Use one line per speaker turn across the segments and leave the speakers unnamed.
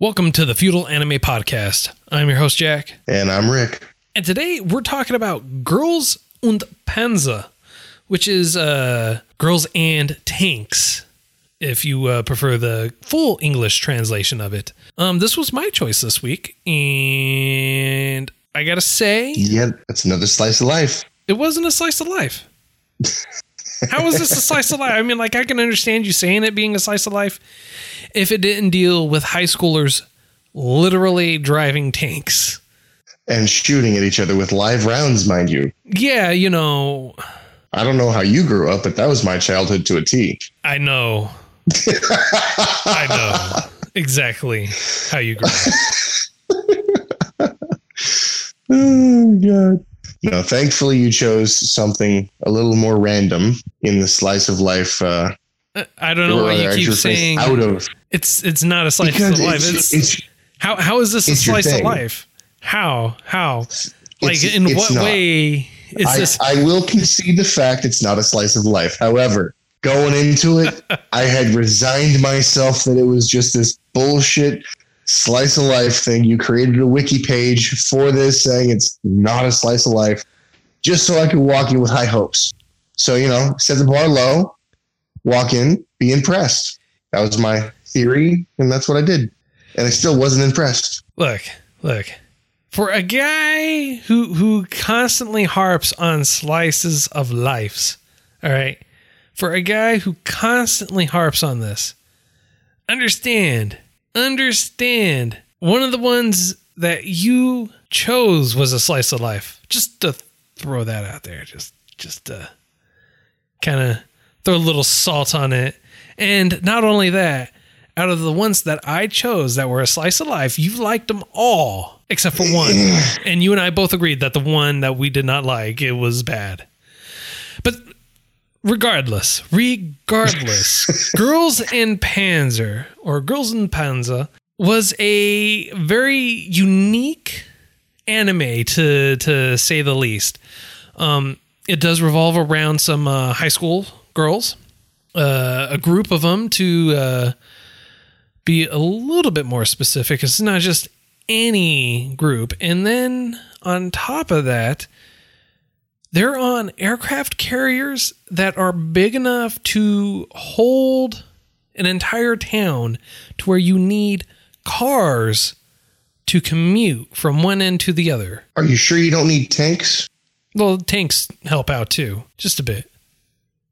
Welcome to the Feudal Anime Podcast. I'm your host, Jack.
And I'm Rick.
And today we're talking about Girls und Panzer, which is uh, Girls and Tanks, if you uh, prefer the full English translation of it. Um, this was my choice this week, and I gotta say,
Yeah, that's another slice of life.
it wasn't a slice of life. How is this a slice of life? I mean, like, I can understand you saying it being a slice of life if it didn't deal with high schoolers literally driving tanks.
And shooting at each other with live rounds, mind you.
Yeah, you know,
I don't know how you grew up, but that was my childhood to a T.
I know. I know exactly how you grew up.
Oh, God. No, thankfully you chose something a little more random in the slice of life. Uh,
I don't know why you keep saying
out of
it's it's not a slice
because
of life.
it's,
It's,
it's
how how is this a slice of life? How how like in what
not.
way is
I,
this?
I will concede the fact it's not a slice of life. However, going into it, I had resigned myself that it was just this bullshit slice of life thing. You created a wiki page for this saying it's not a slice of life, just so I could walk in with high hopes. So, you know, set the bar low, walk in, be impressed. That was my theory, and that's what I did. And I still wasn't impressed.
Look, look. For a guy who who constantly harps on slices of lives, all right. For a guy who constantly harps on this, understand, understand. One of the ones that you chose was a slice of life. Just to throw that out there, just just to kind of throw a little salt on it. And not only that, out of the ones that I chose that were a slice of life, you liked them all except for one. and you and I both agreed that the one that we did not like, it was bad. But regardless, regardless, Girls in Panzer or Girls in Panzer was a very unique anime to to say the least. Um, it does revolve around some uh, high school girls, uh, a group of them to uh, be a little bit more specific. It's not just any group, and then on top of that, they're on aircraft carriers that are big enough to hold an entire town to where you need cars to commute from one end to the other.
Are you sure you don't need tanks?
Well, tanks help out too, just a bit,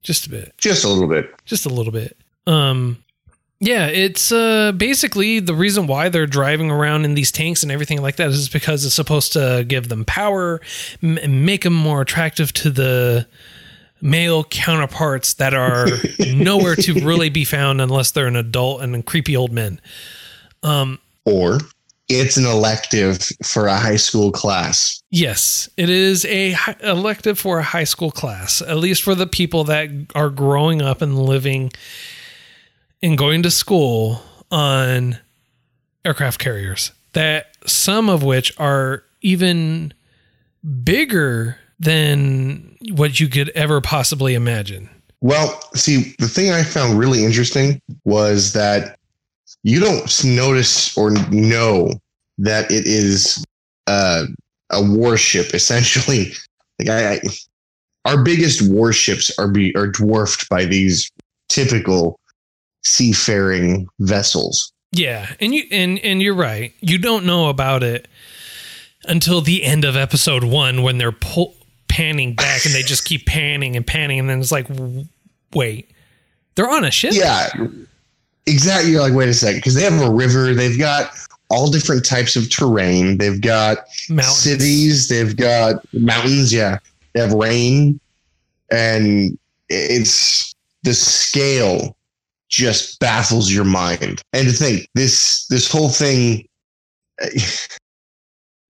just a bit,
Just a little bit.
just a little bit. Um, yeah, it's uh basically the reason why they're driving around in these tanks and everything like that is because it's supposed to give them power, m- make them more attractive to the male counterparts that are nowhere to really be found unless they're an adult and creepy old men.
or it's an elective for a high school class.
Yes, it is a hi- elective for a high school class, at least for the people that are growing up and living and going to school on aircraft carriers. That some of which are even bigger than what you could ever possibly imagine.
Well, see, the thing I found really interesting was that you don't notice or know that it is uh, a warship. Essentially, like I, I, our biggest warships are be are dwarfed by these typical seafaring vessels.
Yeah, and you and and you're right. You don't know about it until the end of episode one when they're pull, panning back and they just keep panning and panning, and then it's like, wait, they're on a ship.
Yeah, exactly. You're like, wait a second, because they have a river. They've got all different types of terrain. They've got
Mountains.
cities. They've got mountains. Yeah, they have rain, and it's the scale just baffles your mind. And to think this this whole thing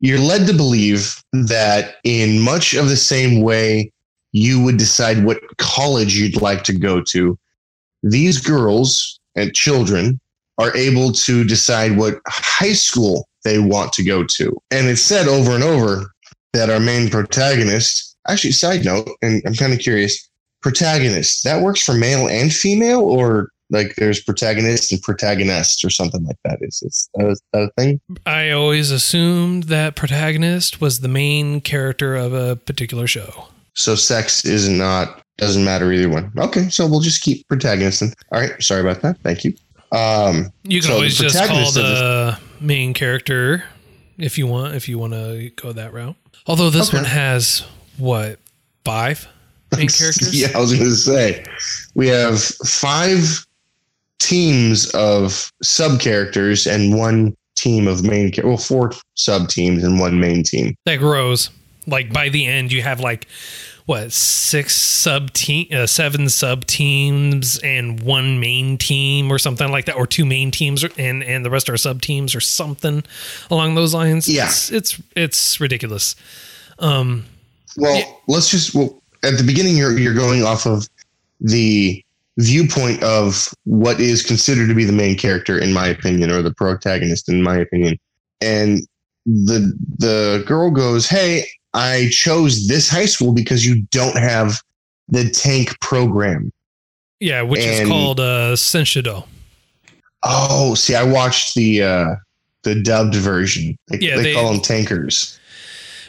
you're led to believe that in much of the same way you would decide what college you'd like to go to, these girls and children are able to decide what high school they want to go to. And it's said over and over that our main protagonist, actually, side note, and I'm kind of curious, protagonist, that works for male and female, or like there's protagonist and protagonist or something like that? Is, is that, is that a thing?
I always assumed that protagonist was the main character of a particular show.
So sex is not doesn't matter either one. Okay, so we'll just keep protagonist. All right, sorry about that. Thank you. Um,
You can
so
always just call the main character if you want, if you want to go that route. Although this
Okay.
one has what five main characters?
Yeah, I was going to say we have five teams of sub characters and one team of main. Well, four sub teams and one main team.
that grows. Like by the end, you have like what six sub team, uh, seven sub teams, and one main team, or something like that, or two main teams, and and the rest are sub teams, or something along those lines.
Yeah.
it's it's, it's ridiculous. Um,
Well,
Yeah.
let's just well at the beginning you're you're going off of the viewpoint of what is considered to be the main character in my opinion or the protagonist in my opinion. And the the girl goes, "Hey, I chose this high school because you don't have the tank program."
yeah, which is called uh, Senshido.
Oh, see, I watched the uh the dubbed version. They,
Yeah,
they,
they-
call them tankers.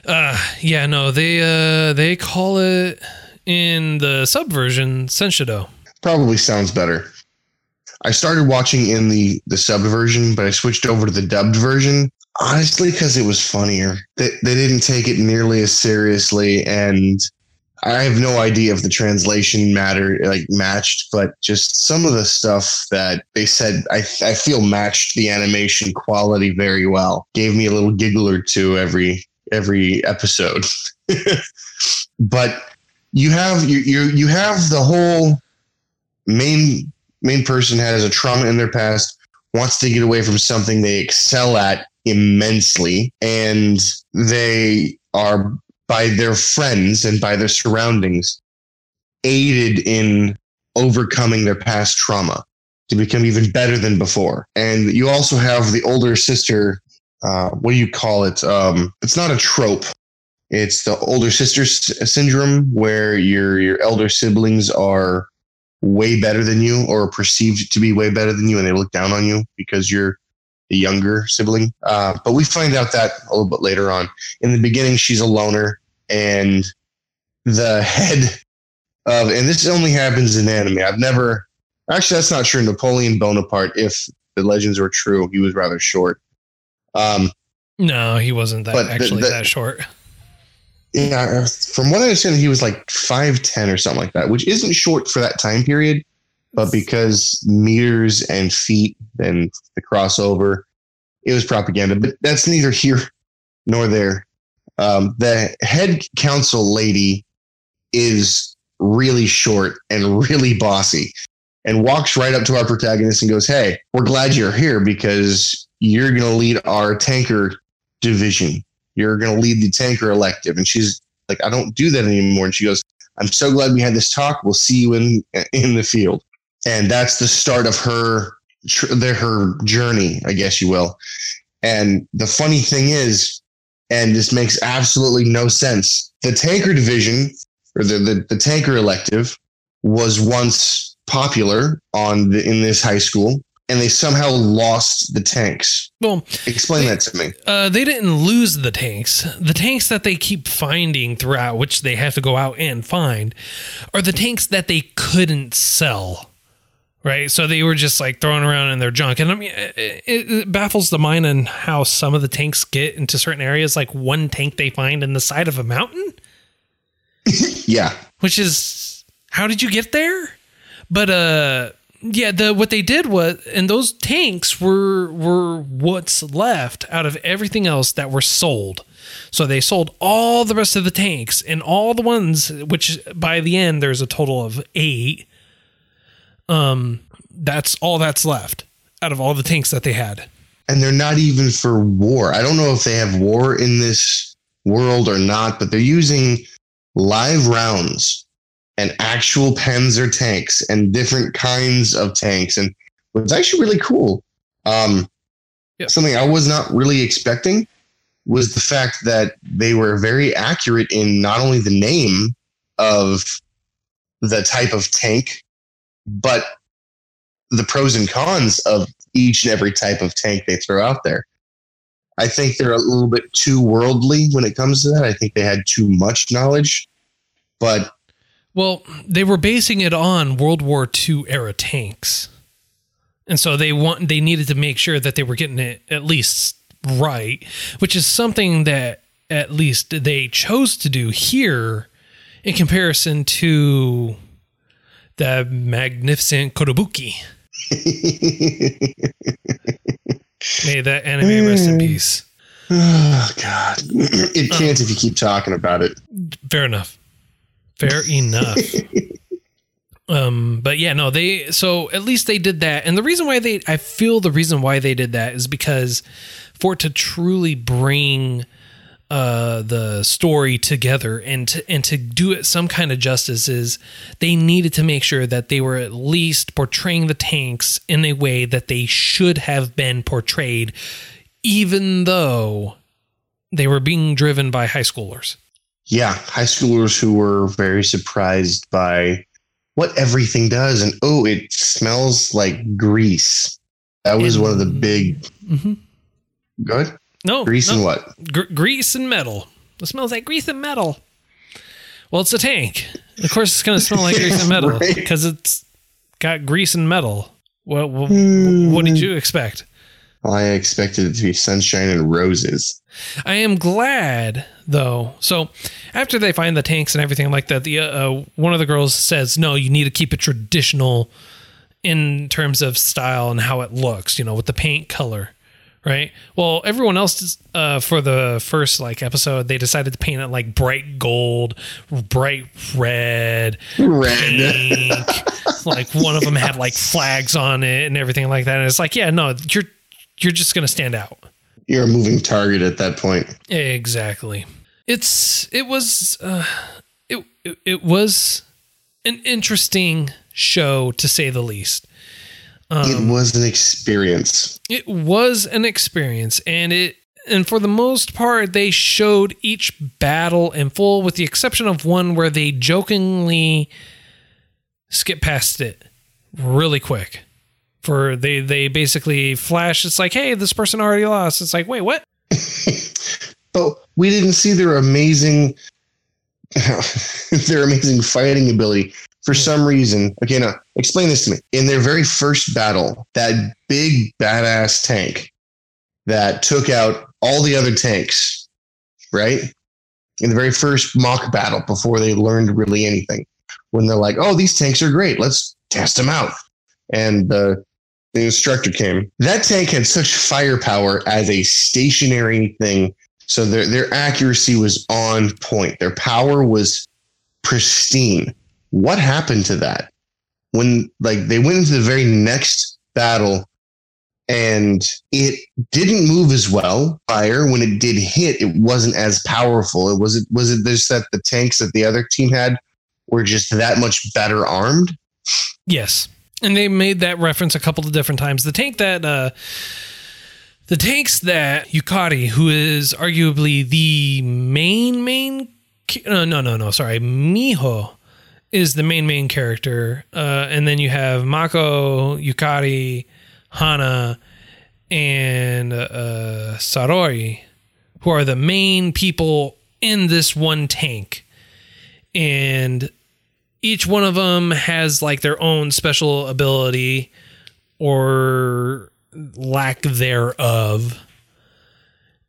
Uh, yeah, no, they uh they call it in the subversion Senshido.
Probably sounds better. I started watching in the the subbed version, but I switched over to the dubbed version. Honestly, because it was funnier. They, they didn't take it nearly as seriously, and I have no idea if the translation matter like matched, but just some of the stuff that they said, I I feel matched the animation quality very well. Gave me a little giggle or two every every episode. but you have you you you have the whole main main person has a trauma in their past wants to get away from something they excel at immensely and they are by their friends and by their surroundings aided in overcoming their past trauma to become even better than before. And you also have the older sister uh, what do you call it? Um, it's not a trope. It's the older sister s- syndrome where your your elder siblings are way better than you or perceived to be way better than you and they look down on you because you're the younger sibling. Uh, but we find out that a little bit later on. In the beginning, she's a loner and the head of, and this only happens in anime. I've never, actually, that's not true. Napoleon Bonaparte, if the legends were true, he was rather short. Um,
No, he wasn't that
But the-
actually
the-
that short.
yeah, uh, from what I understand, he was like 5'10 or something like that, which isn't short for that time period. But because meters and feet and the crossover, it was propaganda. But that's neither here nor there. Um, the head council lady is really short and really bossy and walks right up to our protagonist and goes, Hey, we're glad you're here because you're going to lead our tanker division you're going to lead the tanker elective. And she's like, I don't do that anymore. And she goes, I'm so glad we had this talk. We'll see you in in the field. And that's the start of her their her journey, I guess you will. And the funny thing is, and this makes absolutely no sense. The tanker division or the the, the tanker elective was once popular on the, in this high school, and they somehow lost the tanks.
Well,
Explain that to me.
uh, they didn't lose the tanks. The tanks that they keep finding throughout, which they have to go out and find, are the tanks that they couldn't sell. Right, so they were just like throwing around in their junk, and I mean, it, it baffles the mind on how some of the tanks get into certain areas. Like one tank they find in the side of a mountain,
Yeah,
which is how did you get there? But uh yeah, the what they did was and those tanks were were what's left out of everything else that were sold. So they sold all the rest of the tanks and all the ones which by the end there's a total of 8 um that's all that's left out of all the tanks that they had.
and they're not even for war. I don't know if they have war in this world or not, but they're using live rounds and actual Panzer tanks and different kinds of tanks, and it was actually really cool. Um,
Yeah.
Something I was not really expecting was the fact that they were very accurate in not only the name of the type of tank, but the pros and cons of each and every type of tank they throw out there. I think they're a little bit too worldly when it comes to that. I think they had too much knowledge, but
Well, they were basing it on World War II era tanks. And so they want they needed to make sure that they were getting it at least right, which is something that at least they chose to do here in comparison to the magnificent Kotobuki. May that anime rest in peace.
oh god, it can't if you keep talking about it.
Fair enough. Fair enough. um, but yeah, no, they so at least they did that. And the reason why they I feel the reason why they did that is because for it to truly bring uh the story together and to and to do it some kind of justice is they needed to make sure that they were at least portraying the tanks in a way that they should have been portrayed even though they were being driven by high schoolers.
Yeah, high schoolers who were very surprised by what everything does, and oh, it smells like grease. That was one of the big.
Mhm.
Good
No,
grease
no.
and what?
Gr- grease and metal. It smells like grease and metal. Well, it's a tank. Of course, it's going to smell like grease and metal
Right.
because it's got grease and metal. What, what, what did you expect?
Well, I expected it to be sunshine and roses.
I am glad though. So after they find the tanks and everything like that, the uh, uh, one of the girls says, "No, you need to keep it traditional in terms of style and how it looks. You know, with the paint color." Right. Well, everyone else uh, for the first like episode, they decided to paint it like bright gold, bright red,
Red.
pink. like one of them had like flags on it and everything like that. And it's like, yeah, no, you're you're just gonna stand out.
You're a moving target at that point.
Exactly. It's it was uh, it, it it was an interesting show to say the least.
Um, it was an experience.
It was an experience, and it and for the most part, they showed each battle in full, with the exception of one where they jokingly skip past it really quick. For they they basically flash. It's like, hey, this person already lost. It's like, wait, what?
But oh, we didn't see their amazing their amazing fighting ability for hmm. some reason. Okay, now explain this to me. In their very first battle, that big badass tank that took out all the other tanks, right? In the very first mock battle before they learned really anything. When they're like, oh, these tanks are great. Let's test them out. And the the instructor came. That tank had such firepower as a stationary thing so their their accuracy was on point. Their power was pristine. What happened to that? When like they went into the very next battle and it didn't move as well. Fire when it did hit, it wasn't as powerful. It was it was it just that the tanks that the other team had were just that much better armed?
Yes. And they made that reference a couple of different times. The tank that uh the tanks that Yukari, who is arguably the main main ca- uh, no no no sorry Miho is the main main character, uh, and then you have Mako, Yukari, Hana, and uh, Saori, who are the main people in this one tank, and each one of them has like their own special ability or lack thereof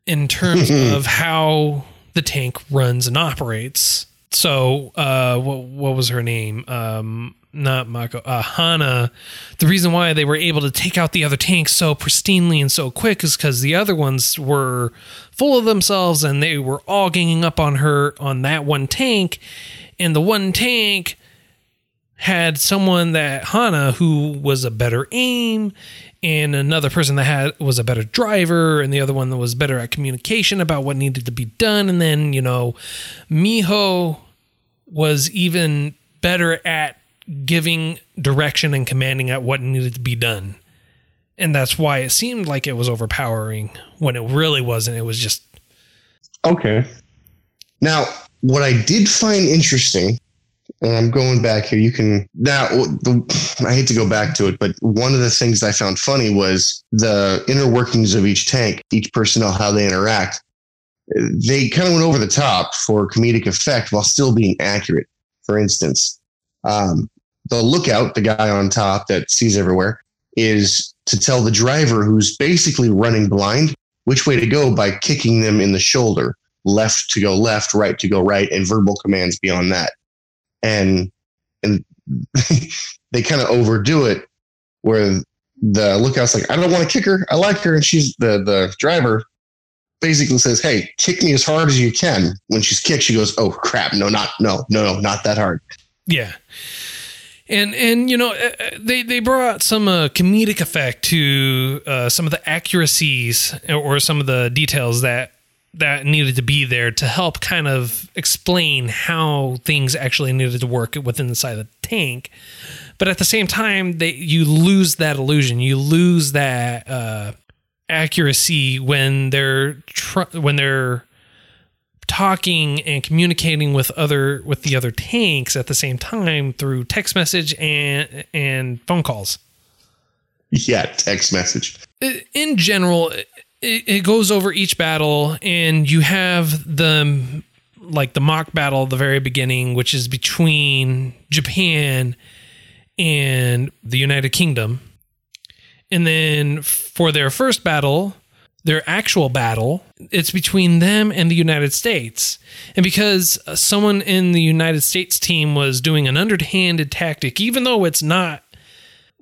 in terms of how the tank runs and operates. So, uh, what, what was her name? Um, not Mako, uh, Hana. The reason why they were able to take out the other tanks so pristinely and so quick is because the other ones were full of themselves and they were all ganging up on her on that one tank. And the one tank had someone that Hana who was a better aim and another person that had was a better driver and the other one that was better at communication about what needed to be done. And then you know Miho was even better at giving direction and commanding at what needed to be done. And that's why it seemed like it was overpowering when it really wasn't. It was just
Okay. Now, what I did find interesting, and I'm going back here, you can now. The, I hate to go back to it, but one of the things I found funny was the inner workings of each tank, each personnel, how they interact. They kind of went over the top for comedic effect while still being accurate. For instance, um, the lookout, the guy on top that sees everywhere, is to tell the driver who's basically running blind which way to go by kicking them in the shoulder, left to go left, right to go right, and verbal commands beyond that. And and they kind of overdo it where the lookout's like, I don't want to kick her. I like her. And she's the the driver basically says, Hey, kick me as hard as you can. When she's kicked, she goes, Oh crap, no, not no, no, no, not that hard.
Yeah. And and you know uh, uh, they they brought some uh, comedic effect to uh, some of the accuracies or some of the details that that needed to be there to help kind of explain how things actually needed to work within the side of the tank. But at the same time, they you lose that illusion. You lose that uh, accuracy when they're tr- when they're talking and communicating with other with the other tanks at the same time through text message and and phone calls.
Yeah, text message.
In general, it, it goes over each battle, and you have the like the mock battle at the very beginning, which is between Japan and the United Kingdom. And then for their first battle, their actual battle, it's between them and the United States. And because someone in the United States team was doing an underhanded tactic, even though it's not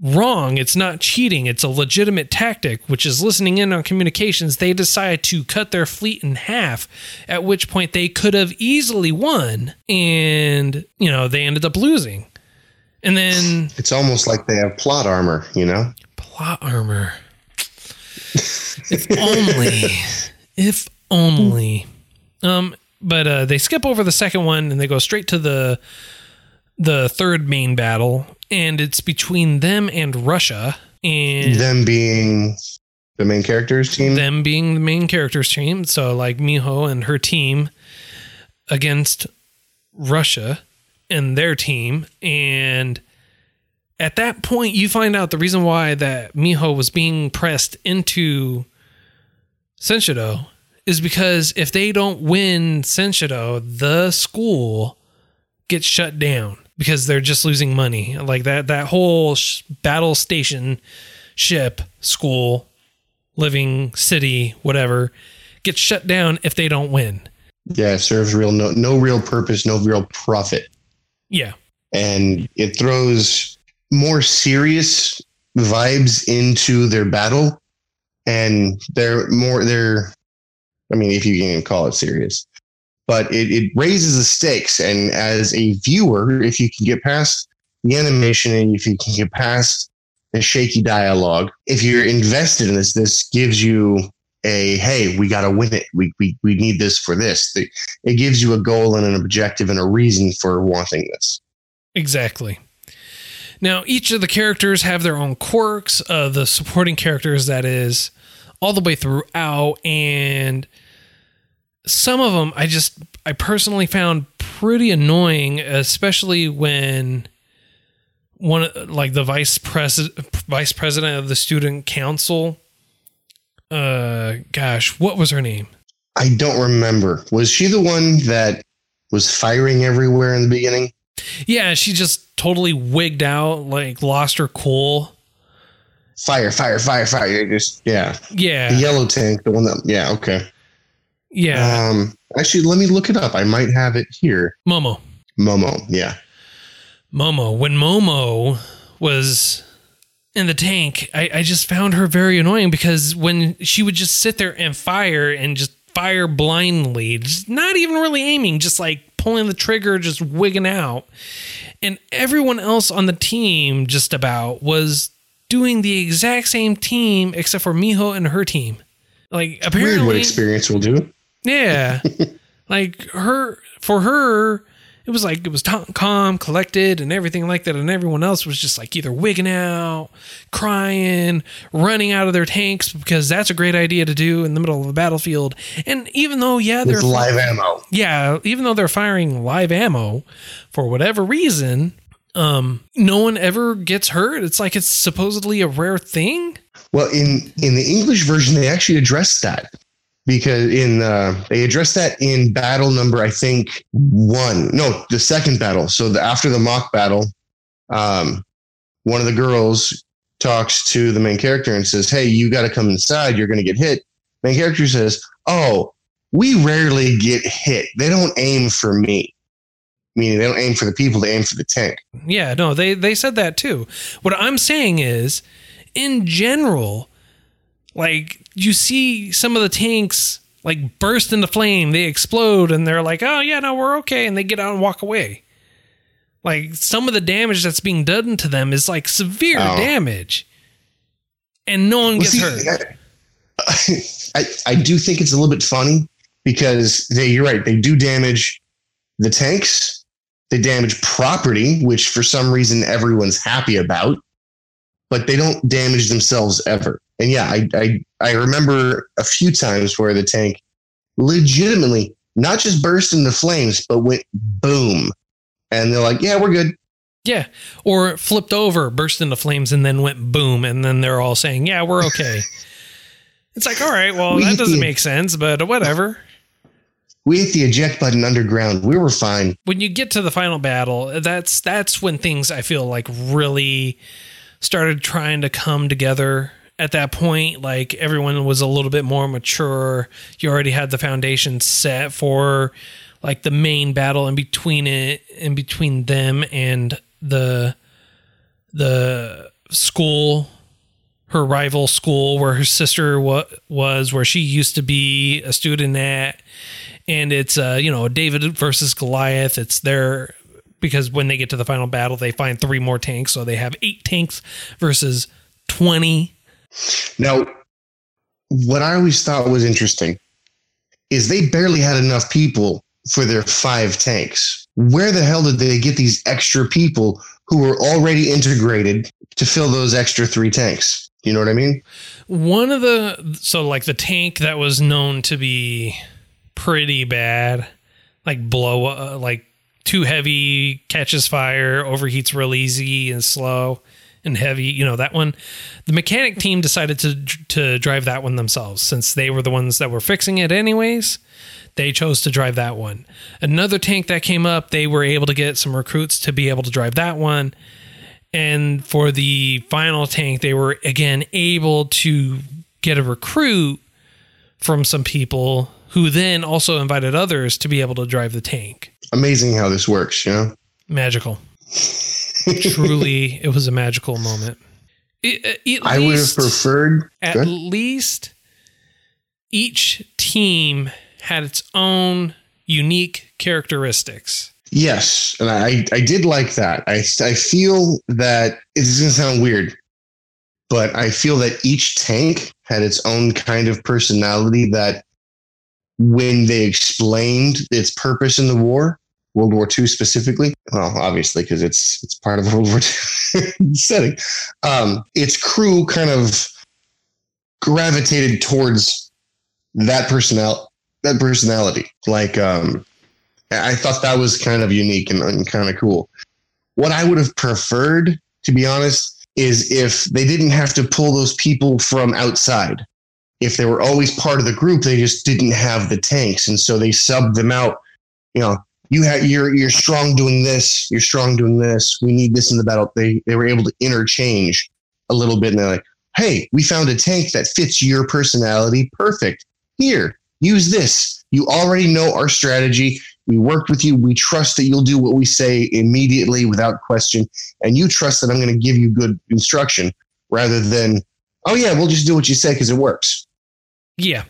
wrong, it's not cheating, it's a legitimate tactic, which is listening in on communications, they decide to cut their fleet in half, at which point they could have easily won. And, you know, they ended up losing. And then
it's almost like they have plot armor, you know?
Plot armor. if only. if only. Um, but uh, they skip over the second one and they go straight to the the third main battle, and it's between them and Russia. And
them being the main characters team.
Them being the main characters team. So like Miho and her team against Russia and their team, and at that point you find out the reason why that Miho was being pressed into Senshido is because if they don't win Senshido, the school gets shut down because they're just losing money. Like that that whole sh- battle station ship school living city whatever gets shut down if they don't win.
Yeah, it serves real no no real purpose, no real profit.
Yeah.
And it throws more serious vibes into their battle and they're more they're i mean if you can call it serious but it, it raises the stakes. And as a viewer if you can get past the animation and if you can get past the shaky dialogue if you're invested in this this gives you a hey we got to win it. We, we we need this for this. It gives you a goal and an objective and a reason for wanting this.
Exactly. Now, each of the characters have their own quirks. Uh, the supporting characters, that is, all the way throughout, and some of them I just I personally found pretty annoying, especially when one like the vice president vice president of the student council. Uh, gosh, what was her name?
I don't remember. Was she the one that was firing everywhere in the beginning?
Yeah, she just totally wigged out, like lost her cool.
Fire, fire, fire, fire. Just yeah.
Yeah.
The yellow tank, the one that yeah, okay.
Yeah.
Um actually let me look it up. I might have it here.
Momo.
Momo, yeah.
Momo. When Momo was in the tank, I, I just found her very annoying because when she would just sit there and fire and just fire blindly, just not even really aiming, just like pulling the trigger, just wigging out. And everyone else on the team, just about, was doing the exact same team except for Miho and her team. Like apparently,
Weird what experience will do.
Yeah, like her for her, it was like it was calm, collected, and everything like that, and everyone else was just like either wigging out, crying, running out of their tanks because that's a great idea to do in the middle of a battlefield. And even though yeah, they're
live ammo.
yeah, even though they're firing live ammo for whatever reason, um, no one ever gets hurt. It's like it's supposedly a rare thing.
Well, in in the English version, they actually addressed that because in uh, they address that in battle number I think one, no, the second battle. So the, after the mock battle, um, one of the girls talks to the main character and says, "Hey, you got to come inside. You're going to get hit." Main character says, "Oh, we rarely get hit. They don't aim for me." Meaning they don't aim for the people, they aim for the tank.
Yeah, no, they they said that too. What I'm saying is, in general, like you see some of the tanks like burst into flame, they explode, and they're like, "Oh yeah, no, we're okay," and they get out and walk away. Like some of the damage that's being done to them is like severe
Oh.
damage, and no one
Well,
gets
see,
hurt.
I, I do think it's a little bit funny because they, you're right. They do damage the tanks. They damage property, which for some reason everyone's happy about, but they don't damage themselves ever. And yeah, I, I, I remember a few times where the tank legitimately not just burst into flames, but went boom. And they're like, yeah, we're good.
Yeah, or flipped over, burst into flames, and then went boom, and then they're all saying, "Yeah, we're okay." it's like, all right, well,
We
that doesn't
the-
make sense, but whatever.
We hit the eject button underground. We were fine.
when you get to the final battle, that's that's when things I feel like really started trying to come together. At that point, like everyone was a little bit more mature. You already had the foundation set for like the main battle in between it in between them and the the school her rival school where her sister wa- was where she used to be a student at and it's uh you know David versus Goliath. It's their because when they get to the final battle, they find three more tanks, so they have eight tanks versus twenty.
Now, what I always thought was interesting is they barely had enough people for their five tanks. Where the hell did they get these extra people who were already integrated to fill those extra three tanks? You know what I mean?
One of the so like the tank that was known to be pretty bad, like blow uh, like too heavy, catches fire, overheats real easy and slow and heavy. You know that one. The mechanic team decided to to drive that one themselves since they were the ones that were fixing it anyways. They chose to drive that one. Another tank that came up, they were able to get some recruits to be able to drive that one. And for the final tank, they were again able to get a recruit from some people who then also invited others to be able to drive the tank.
Amazing how this works, you know?
Magical. Truly, it was a magical moment. It- uh, at
I would have preferred.
at
Good.
least each team had its own unique characteristics.
Yes, and I I did like that. I I feel that it's going to sound weird, but I feel that each tank had its own kind of personality that when they explained its purpose in the war, World War II specifically, well, obviously because it's it's part of World War II setting, um, its crew kind of gravitated towards that personality that personality like um I thought that was kind of unique and, and kind of cool. What I would have preferred, to be honest, is if they didn't have to pull those people from outside. If they were always part of the group, they just didn't have the tanks, and so they subbed them out. You know, you have you're you're strong doing this, you're strong doing this. We need this in the battle. They they were able to interchange a little bit, and they're like, "Hey, we found a tank that fits your personality perfect. Here, use this. You already know our strategy. We worked with you. We trust that you'll do what we say immediately without question. And you trust that I'm going to give you good instruction rather than, oh, yeah, we'll just do what you say because it works.
Yeah.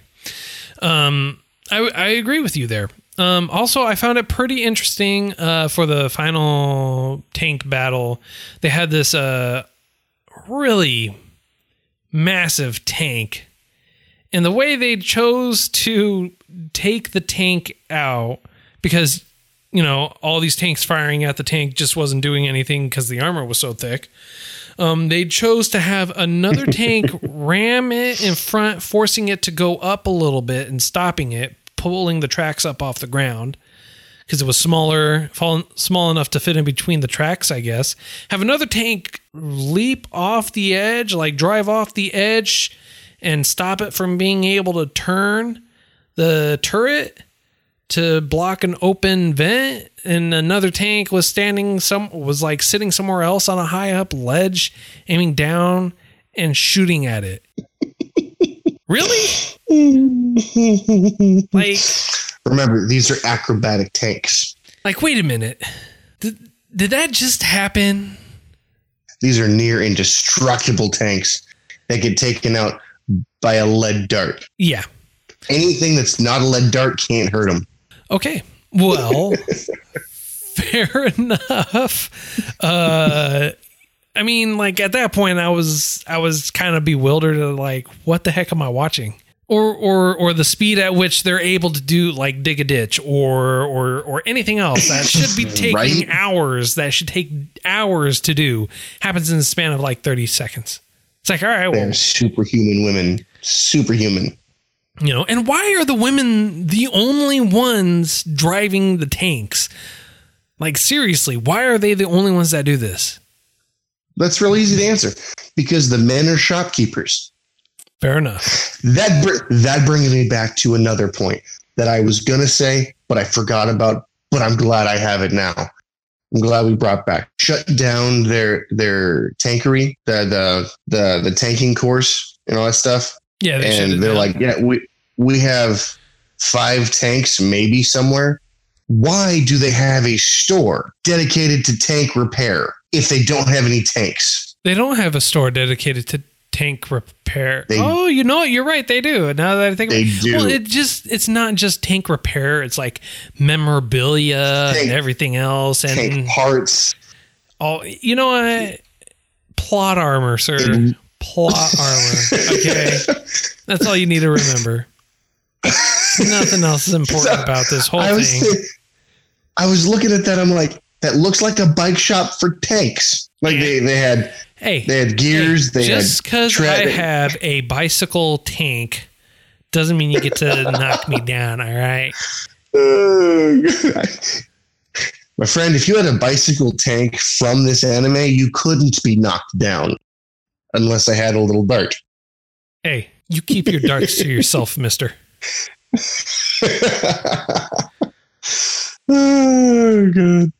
Um I I agree with you there. Um, also, I found it pretty interesting uh, for the final tank battle. They had this uh, really massive tank, and the way they chose to take the tank out because you know all these tanks firing at the tank just wasn't doing anything because the armor was so thick. Um, they chose to have another tank ram it in front, forcing it to go up a little bit and stopping it, pulling the tracks up off the ground because it was smaller, small enough to fit in between the tracks, I guess. Have another tank leap off the edge, like drive off the edge and stop it from being able to turn the turret to block an open vent and another tank was standing some was like sitting somewhere else on a high up ledge aiming down and shooting at it really like
Remember, these are acrobatic tanks.
like wait a minute did, did that just happen
These are near indestructible tanks that get taken out by a lead dart.
yeah
Anything that's not a lead dart can't hurt them.
Okay. Well, fair enough. Uh, I mean, like at that point, I was I was kind of bewildered. Of like, what the heck am I watching? Or or or the speed at which they're able to do like dig a ditch or or or anything else that should be taking
Right?
hours. That should take hours to do happens in the span of like thirty seconds. It's like, all right, well,
They're superhuman women. Superhuman.
you know and why are the women the only ones driving the tanks like seriously why are they the only ones that do this
That's real easy to answer because the men are shopkeepers.
fair enough
That br- that brings me back to another point that I was gonna say, but I forgot about. But I'm glad I have it now. I'm glad we brought back shut down their their tankery, the the the the tanking course and all that stuff.
yeah they
and they're
down.
like, yeah, we we have five tanks maybe somewhere. Why do they have a store dedicated to tank repair if they don't have any tanks?
they don't have a store dedicated to tank repair
They-
oh you know what you're right they do now that i think
They
about
do.
well it just it's not just tank repair it's like memorabilia
Tank-
and everything else and
Tank parts.
Oh, you know what? Plot armor, sir.
Mhm.
Plot armor. Okay. That's all you need to remember. Nothing else is important
So,
about this whole
I was
thing.
thi- I was looking at that. I'm like, that looks like a bike shop for tanks. Like they, they had
Hey,
they had gears.
hey,
they
just because I have a bicycle tank doesn't mean you get to knock me down. All right.
My friend, if you had a bicycle tank from this anime, you couldn't be knocked down unless I had a little dart.
Hey, you keep your darts to yourself, mister.
oh, good.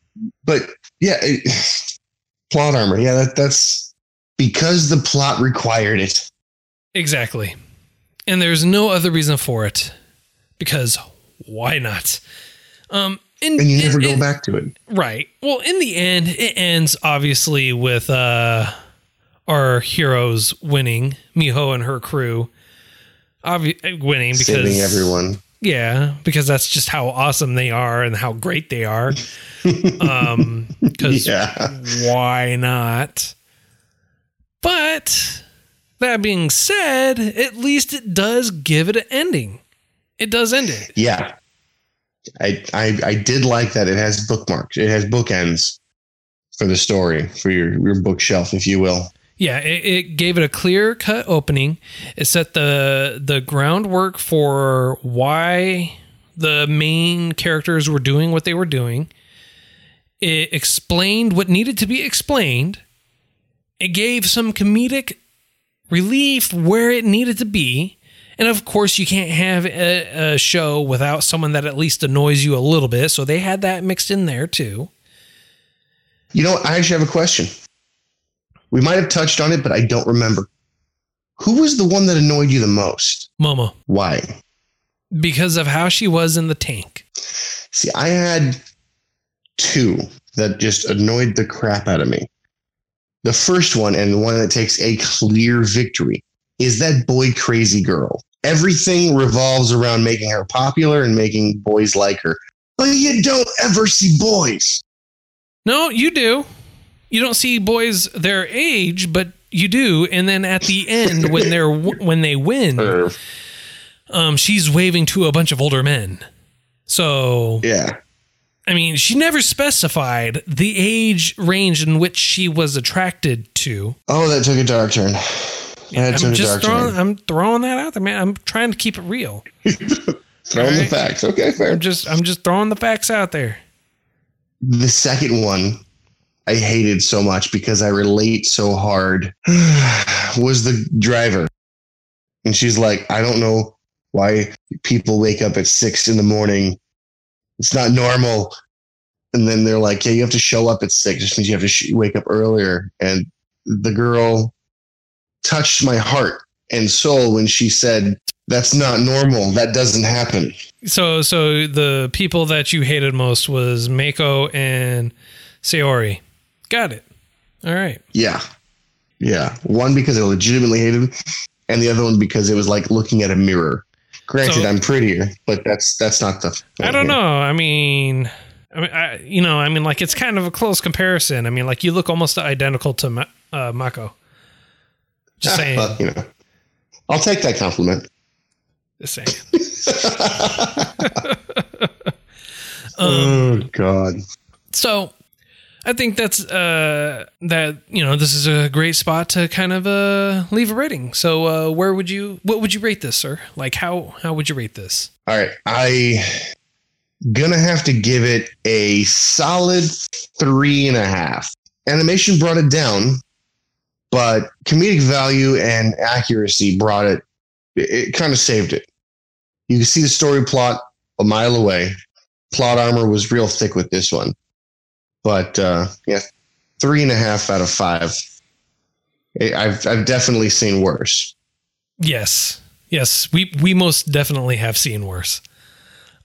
But yeah, it, plot armor. Yeah, that, that's because the plot required it.
Exactly. And there's no other reason for it. Because why not? Um, in,
And you never
in-
go
in-
back to it.
Right. Well, in the end, it ends obviously with uh, our heroes winning, Miho and her crew, obvi- winning because
Saving everyone.
Yeah, because that's just how awesome they are and how great they are. um, because
Yeah.
why not? But that being said, at least it does give it an ending. It does end it.
Yeah. I, I I did like that. It has bookmarks. It has bookends for the story, for your, your bookshelf, if you will.
Yeah, it, it gave it a clear cut opening. It set the the groundwork for why the main characters were doing what they were doing. It explained what needed to be explained. It gave some comedic relief where it needed to be. And of course, you can't have a, a show without someone that at least annoys you a little bit. So they had that mixed in there too.
You know. I actually have a question. We might have touched on it, but I don't remember. Who was the one that annoyed you the most?
Momo,
Why?
because of how she was in the tank.
See, I had two that just annoyed the crap out of me. The first one, and the one that takes a clear victory, is that boy crazy girl. everything revolves around making her popular and making boys like her. But you don't ever see boys.
No, you do. You don't see boys their age, but you do. And then at the end, when they're when they win, um, she's waving to a bunch of older men. So
Yeah.
I mean, she never specified the age range in which she was attracted to.
Oh, that took a dark turn. That took
I'm
a
just
dark
throwing.
turn.
I'm throwing that out there, man. I'm trying to keep it real.
Throwing the facts. Okay, fair.
I'm just. I'm just throwing the facts out there.
The second one I hated so much because I relate so hard was the driver. And she's like, I don't know why people wake up at six in the morning. It's not normal. And then they're like, yeah, you have to show up at six. Just means you have to sh- wake up earlier. And the girl touched my heart and soul when she said, that's not normal. That doesn't happen.
So, so the people that you hated most was Mako and Saori. Got it. All right.
Yeah. Yeah. One because I legitimately hated him, and the other one because it was like looking at a mirror. Granted,
So-
I'm prettier, but that's that's not the.
I don't know. I mean, I mean, I, you know, I mean, like it's kind of a close comparison. I mean, like you look almost identical to Ma- uh, Mako. Just saying.
Well, you know, I'll take that compliment.
Just saying.
oh God.
So I think that's uh that you know this is a great spot to kind of uh leave a rating. So uh where would you what would you rate this, sir? Like how how would you rate this?
All right, I gonna have to give it a solid three and a half. Animation brought it down, but comedic value and accuracy brought it. It, it kind of saved it. You can see the story plot a mile away. Plot armor was real thick with this one, but uh, yeah, three and a half out of five. I've I've definitely seen worse.
Yes. Yes, we we most definitely have seen worse.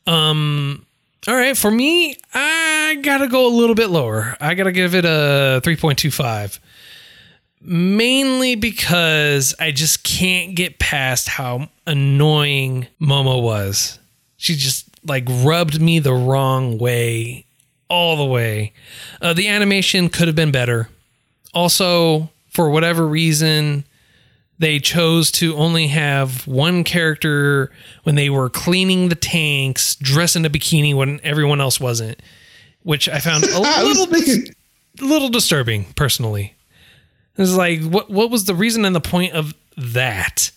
Um all right, for me, I got to go a little bit lower. I got to give it a 3.25. Mainly because I just can't get past how annoying Momo was. She just like rubbed me the wrong way all the way. Uh, the animation could have been better. Also, for whatever reason, they chose to only have one character when they were cleaning the tanks, dressed in a bikini when everyone else wasn't, which I found a
I
little
thinking,
little disturbing personally. It's like what what was the reason and the point of that?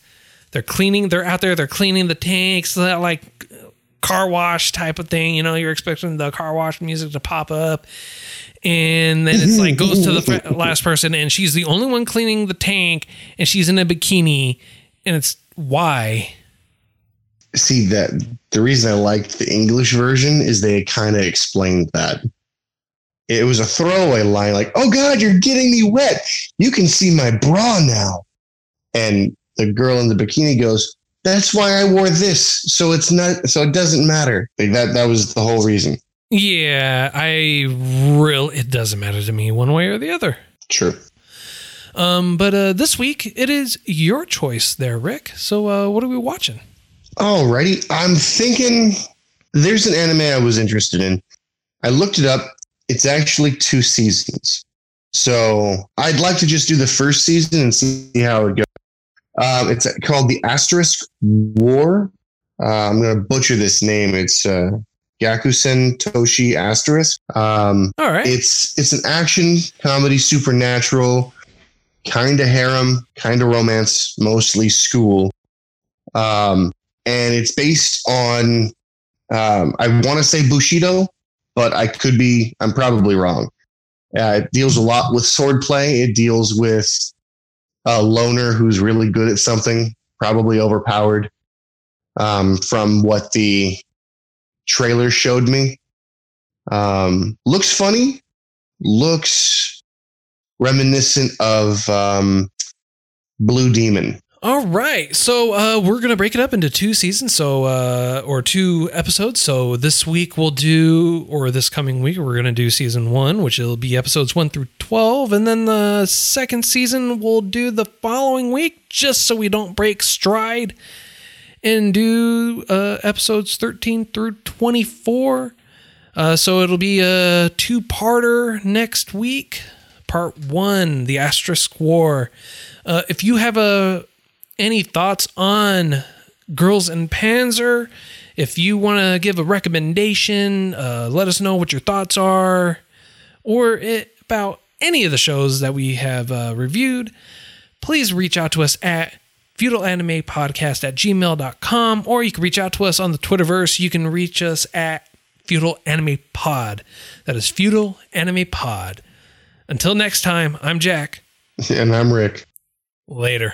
They're cleaning, they're out there, they're cleaning the tanks, that like car wash type of thing. You know, you're expecting the car wash music to pop up. And then it's like goes to the last person, and she's the only one cleaning the tank, and she's in a bikini, and it's why?
see that the reason I liked the English version is they kind of explained that. It was a throwaway line like, "Oh God, you're getting me wet. You can see my bra now." And the girl in the bikini goes, "That's why I wore this, so it's not, so it doesn't matter." Like that. That was the whole reason.
Yeah, I real it doesn't matter to me one way or the other.
True.
Um, but uh, this week it is your choice, there, Rick. So uh, what are we watching?
Alrighty, I'm thinking there's an anime I was interested in. I looked it up. It's actually two seasons. So I'd like to just do the first season and see how it goes. Um, it's called the Asterisk War. Uh, I'm going to butcher this name. It's uh, Gakusen Toshi Asterisk. Um,
All right.
it's it's an action comedy, supernatural, kind of harem, kind of romance, mostly school. Um, and it's based on um, I want to say Bushido, but I could be I'm probably wrong. Uh, it deals a lot with swordplay. It deals with a loner who's really good at something, probably overpowered. Um, from what the trailer showed me, um, looks funny, looks reminiscent of um, Blue Demon.
All right. So uh, we're gonna break it up into two seasons, so uh, or two episodes. So this week we'll do, or this coming week we're gonna do season one, which will be episodes one through twelve, and then the second season we'll do the following week, just so we don't break stride. and do uh, episodes 13 through 24. Uh, so it'll be a two parter next week. Part one, the Asterisk War. Uh, if you have a, any thoughts on Girls and Panzer? If you want to give a recommendation, uh, let us know what your thoughts are, or it, about any of the shows that we have uh, reviewed, please reach out to us at feudalanimepodcast at gmail.com, or you can reach out to us on the Twitterverse. You can reach us at Feudal Anime Pod. That is Feudal Anime Pod. Until next time, I'm Jack.
And I'm Rick.
Later.